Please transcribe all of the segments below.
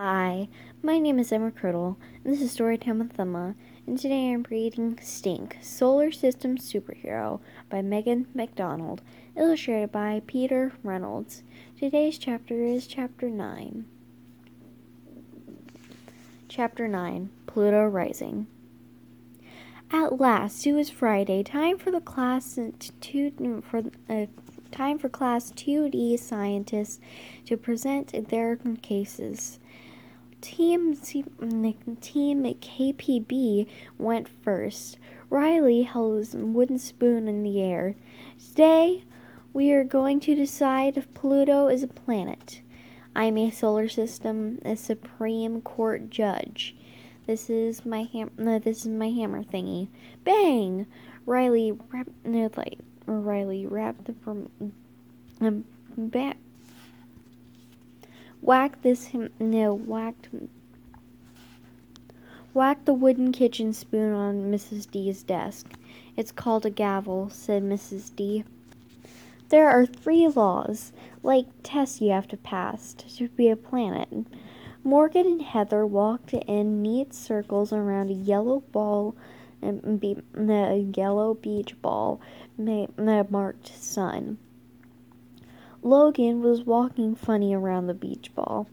Hi, my name is Emma Criddle, and this is Storytime with Emma, and today I'm reading Stink, Solar System Superhero by Megan McDonald, illustrated by Peter Reynolds. Today's chapter is Chapter 9. Chapter 9 Pluto Rising. At last, it was Friday, time for the class to, for uh, time for class 2D scientists to present their cases. Team, team KPB went first. Riley held his wooden spoon in the air. Today, we are going to decide if Pluto is a planet. I'm a solar system a Supreme Court judge. This is my ham. No, this is my hammer thingy. Bang! Riley wrapped no, like Riley wrapped the from um, back Whack this him no whacked Whack the wooden kitchen spoon on Mrs. D's desk. It's called a gavel, said Mrs. D. There are three laws, like tests you have to pass to be a planet. Morgan and Heather walked in neat circles around a yellow ball um, be, a yellow beach ball marked sun. Logan was walking funny around the beach ball.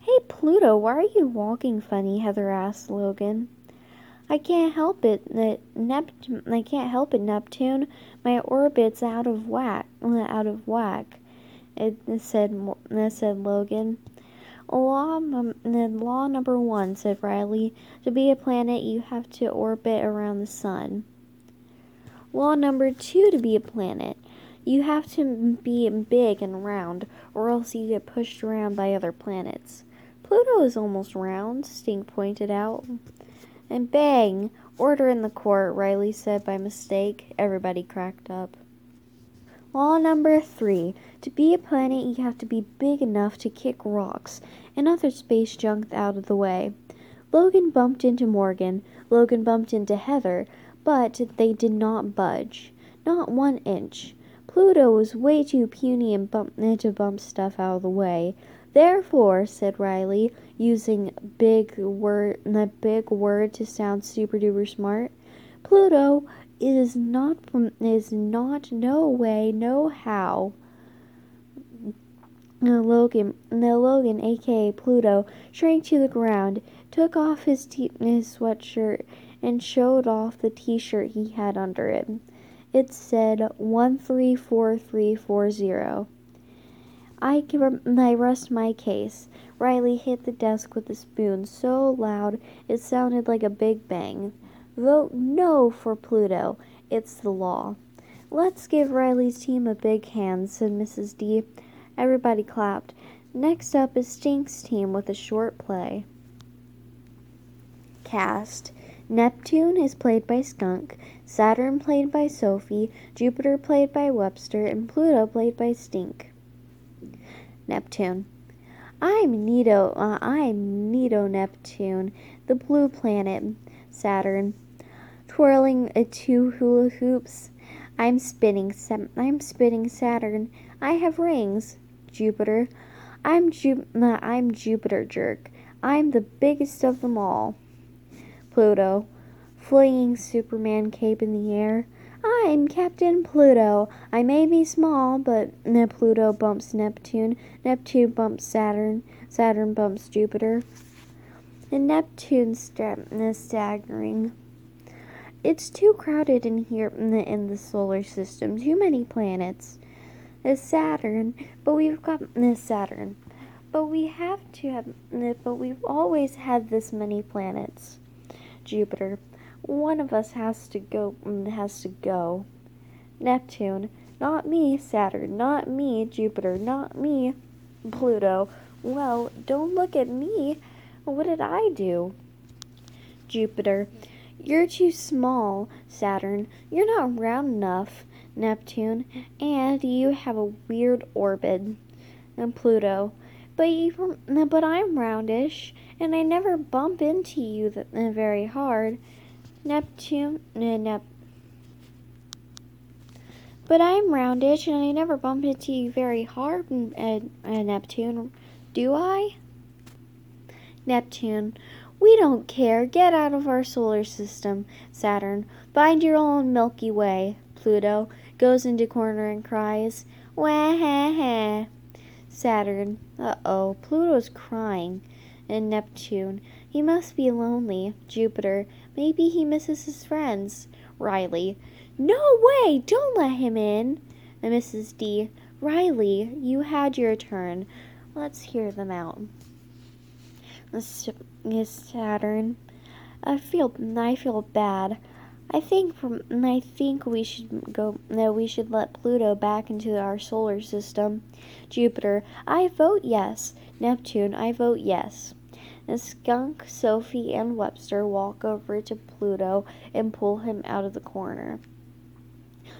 Hey, Pluto, why are you walking funny? Heather asked Logan. I can't help it. Neptune. I can't help it, Neptune. My orbit's out of whack. Out of whack. It said. It said Logan. Law, law number one, said Riley. To be a planet, you have to orbit around the sun. Law number two, to be a planet, you have to be big and round, or else you get pushed around by other planets. Pluto is almost round, Stink pointed out. And bang! Order in the court, Riley said by mistake. Everybody cracked up. Law number three. To be a planet, you have to be big enough to kick rocks and other space junk out of the way. Logan bumped into Morgan. Logan bumped into Heather, but they did not budge. Not one inch. Pluto was way too puny and bump, to bump stuff out of the way. Therefore, said Riley, using big word the big word to sound super duper smart, Pluto is not from is not no way, no how. Now Logan, now Logan, aka Pluto, shrank to the ground, took off his, t- his sweatshirt, and showed off the t-shirt he had under it. It said 134340. I, I rest my case. Riley hit the desk with the spoon so loud it sounded like a big bang. Vote no for Pluto. It's the law. Let's give Riley's team a big hand, said Mrs. D. Everybody clapped. Next up is Stink's team with a short play. Cast Neptune is played by Skunk, Saturn played by Sophie, Jupiter played by Webster, and Pluto played by Stink. Neptune. I'm Nito. Uh, I'm Nito Neptune, the blue planet. Saturn. Twirling uh, two hula hoops. I'm spinning. I'm spinning Saturn. I have rings. Jupiter. I'm Ju- I'm Jupiter jerk. I'm the biggest of them all. Pluto, flinging Superman cape in the air. I'm Captain Pluto. I may be small, but Pluto bumps Neptune. Neptune bumps Saturn. Saturn bumps Jupiter. And Neptune's staggering. It's too crowded in here in the, in the solar system. Too many planets. It's Saturn, but we've got this Saturn. But we have to have, but we've always had this many planets. Jupiter. One of us has to go mm, has to go. Neptune. Not me, Saturn. Not me, Jupiter. Not me, Pluto. Well, don't look at me. What did I do? Jupiter. You're too small, Saturn. You're not round enough, Neptune. And you have a weird orbit. And Pluto. But you, but I'm roundish and I never bump into you th- uh, very hard. Neptune, uh, Nep. But I'm roundish and I never bump into you very hard, uh, uh, Neptune. Do I? Neptune. We don't care. Get out of our solar system. Saturn. Find your own Milky Way. Pluto goes into corner and cries, Wah ha ha. Saturn. Uh oh, Pluto's crying. And Neptune. He must be lonely. Jupiter. Maybe he misses his friends. Riley. No way! Don't let him in. And Mrs. D. Riley, you had your turn. Let's hear them out. Saturn. I feel I feel bad. I think I think we should go no we should let Pluto back into our solar system. Jupiter, I vote yes. Neptune, I vote yes. Skunk, Sophie, and Webster walk over to Pluto and pull him out of the corner.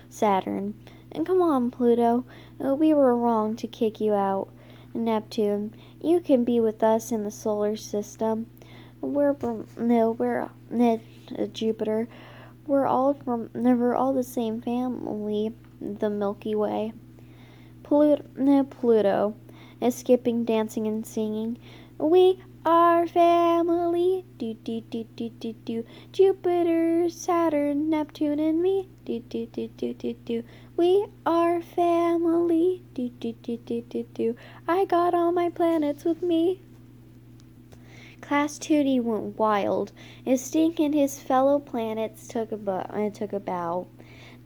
Saturn, and come on, Pluto. We were wrong to kick you out. Neptune, you can be with us in the solar system. We're no, we're uh, Jupiter. We're all from we're all the same family, the Milky Way. Pluto, no, Pluto is skipping, dancing, and singing. We our family. Do do do do do do. Jupiter, Saturn, Neptune, and me. Do do do do do do. We are family. Do do do do do do. I got all my planets with me. Class 2D went wild. Stink and his fellow planets took a, bu- uh, took a bow.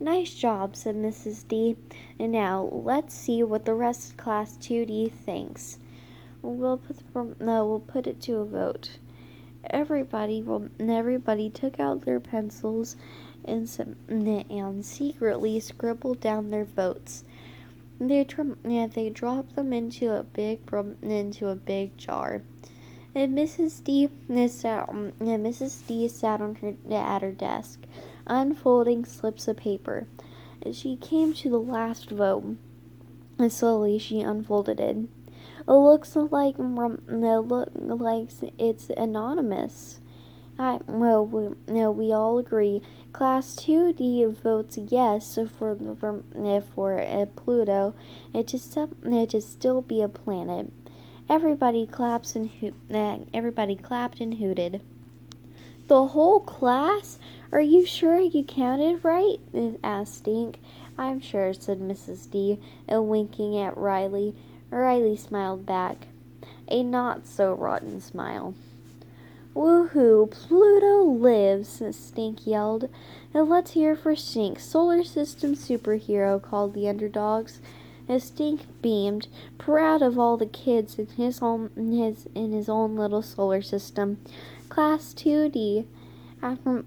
Nice job, said Mrs. D. And now let's see what the rest of Class 2D thinks. We'll put the, no, we'll put it to a vote. Everybody, well, everybody took out their pencils and and secretly scribbled down their votes. They yeah, they dropped them into a big into a big jar. And Mrs. D sat, um, and Mrs. D sat on her at her desk, unfolding slips of paper. She came to the last vote, and slowly she unfolded it. It looks like it look like it's anonymous. I well, we, no, we all agree. Class 2D votes yes for for, for Pluto. It just it to still be a planet. Everybody claps and uh, everybody clapped and hooted. The whole class? Are you sure you counted right? asked Stink. I'm sure, said Mrs. D, winking at Riley. Riley smiled back, a not so rotten smile. Woohoo! Pluto lives! Stink yelled. And let's hear for Stink, solar system superhero, called the underdogs. As Stink beamed, proud of all the kids in his own his in his own little solar system. Class 2D. After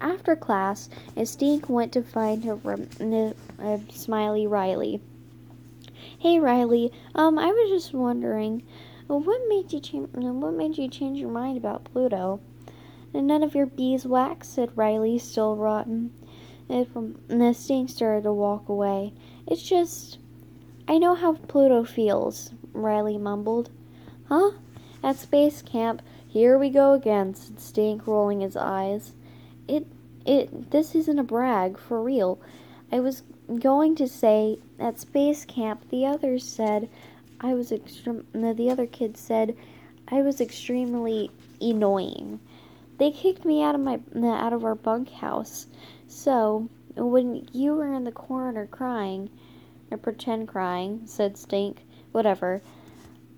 after class, Stink went to find her uh, smiley Riley. Hey Riley, um, I was just wondering, what made you change? What made you change your mind about Pluto? None of your beeswax," said Riley, still rotten. And from the stink started to walk away. It's just, I know how Pluto feels. Riley mumbled. Huh? At space camp, here we go again," said Stink, rolling his eyes. It, it, this isn't a brag, for real. I was going to say at space camp the others said I was extreme the other kids said I was extremely annoying. They kicked me out of my out of our bunkhouse. So when you were in the corner crying, or pretend crying, said Stink, whatever.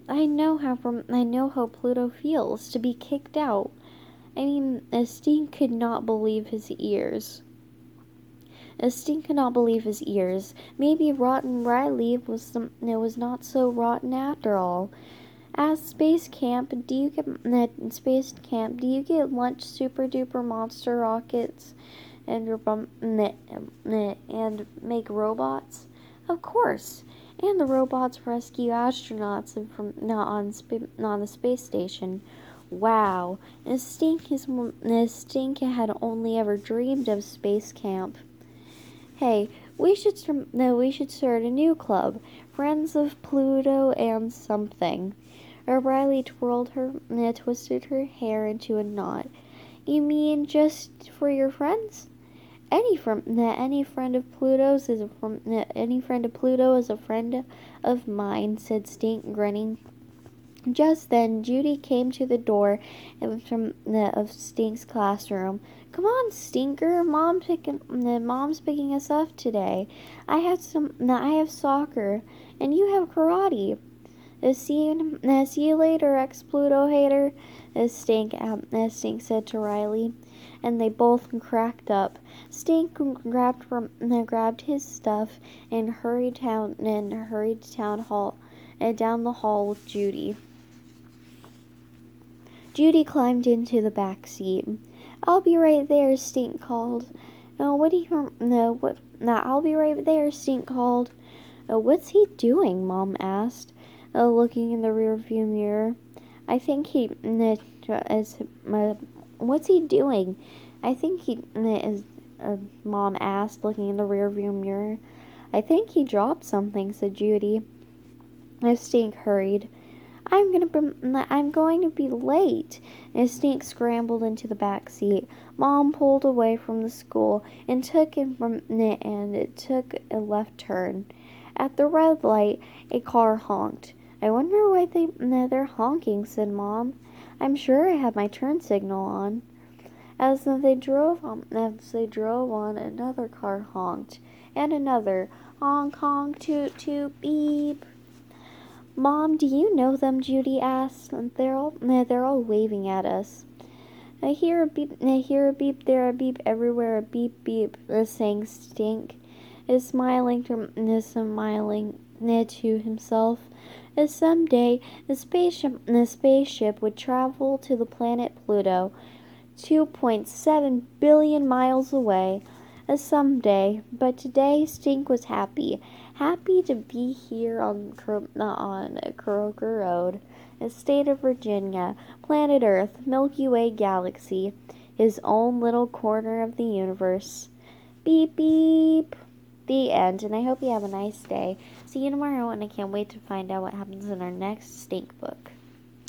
I know how I know how Pluto feels to be kicked out. I mean, uh, Stink could not believe his ears. Stink could not believe his ears. Maybe Rotten Riley was some, it was not so rotten after all. At space camp, do you get space camp? Do you get lunch super duper monster rockets and and make robots? Of course. And the robots rescue astronauts from not on not on the space station. Wow, Stink is Stink had only ever dreamed of space camp. Hey, we should no, we should start a new club, Friends of Pluto and something. Riley twirled her, uh, twisted her hair into a knot. You mean just for your friends? Any from uh, any friend of Pluto's is a from uh, any friend of Pluto is a friend of mine," said Stink, grinning. Just then, Judy came to the door from the, of Stink's classroom. Come on, Stinker! Mom picking, the mom's picking us up today. I have some. I have soccer, and you have karate. Uh, see you, uh, see you later, ex Pluto hater. Uh, Stink, um, Stink said to Riley, and they both cracked up. Stink grabbed from, grabbed his stuff and hurried down and hurried to town hall and down the hall with Judy. Judy climbed into the back seat. I'll be right there, Stink called. Oh, what do you no what no, I'll be right there, Stink called. Oh, what's he doing? Mom asked, uh, looking in the rearview mirror. I think he is. Uh, what's he doing? I think he is. Uh, Mom asked, looking in the rearview mirror. I think he dropped something," said Judy. Stink hurried. I'm gonna be, I'm going to be late. And Stink scrambled into the back seat. Mom pulled away from the school and took from and it took a left turn. At the red light, a car honked. I wonder why they they're honking," said Mom. "I'm sure I have my turn signal on." As they drove on, as they drove on, another car honked, and another honk honk toot toot beep. Mom, do you know them? Judy asked. They're all eh, they're all waving at us. I hear a beep, I hear a beep, there a beep, everywhere a beep beep. The saying Stink is smiling to is smiling eh, to himself. As someday the spaceship the spaceship would travel to the planet Pluto, 2.7 billion miles away. Someday, but today Stink was happy happy to be here on on Croaker Road, the state of Virginia, planet Earth, Milky Way galaxy, his own little corner of the universe. Beep beep. The end. And I hope you have a nice day. See you tomorrow, and I can't wait to find out what happens in our next stink book.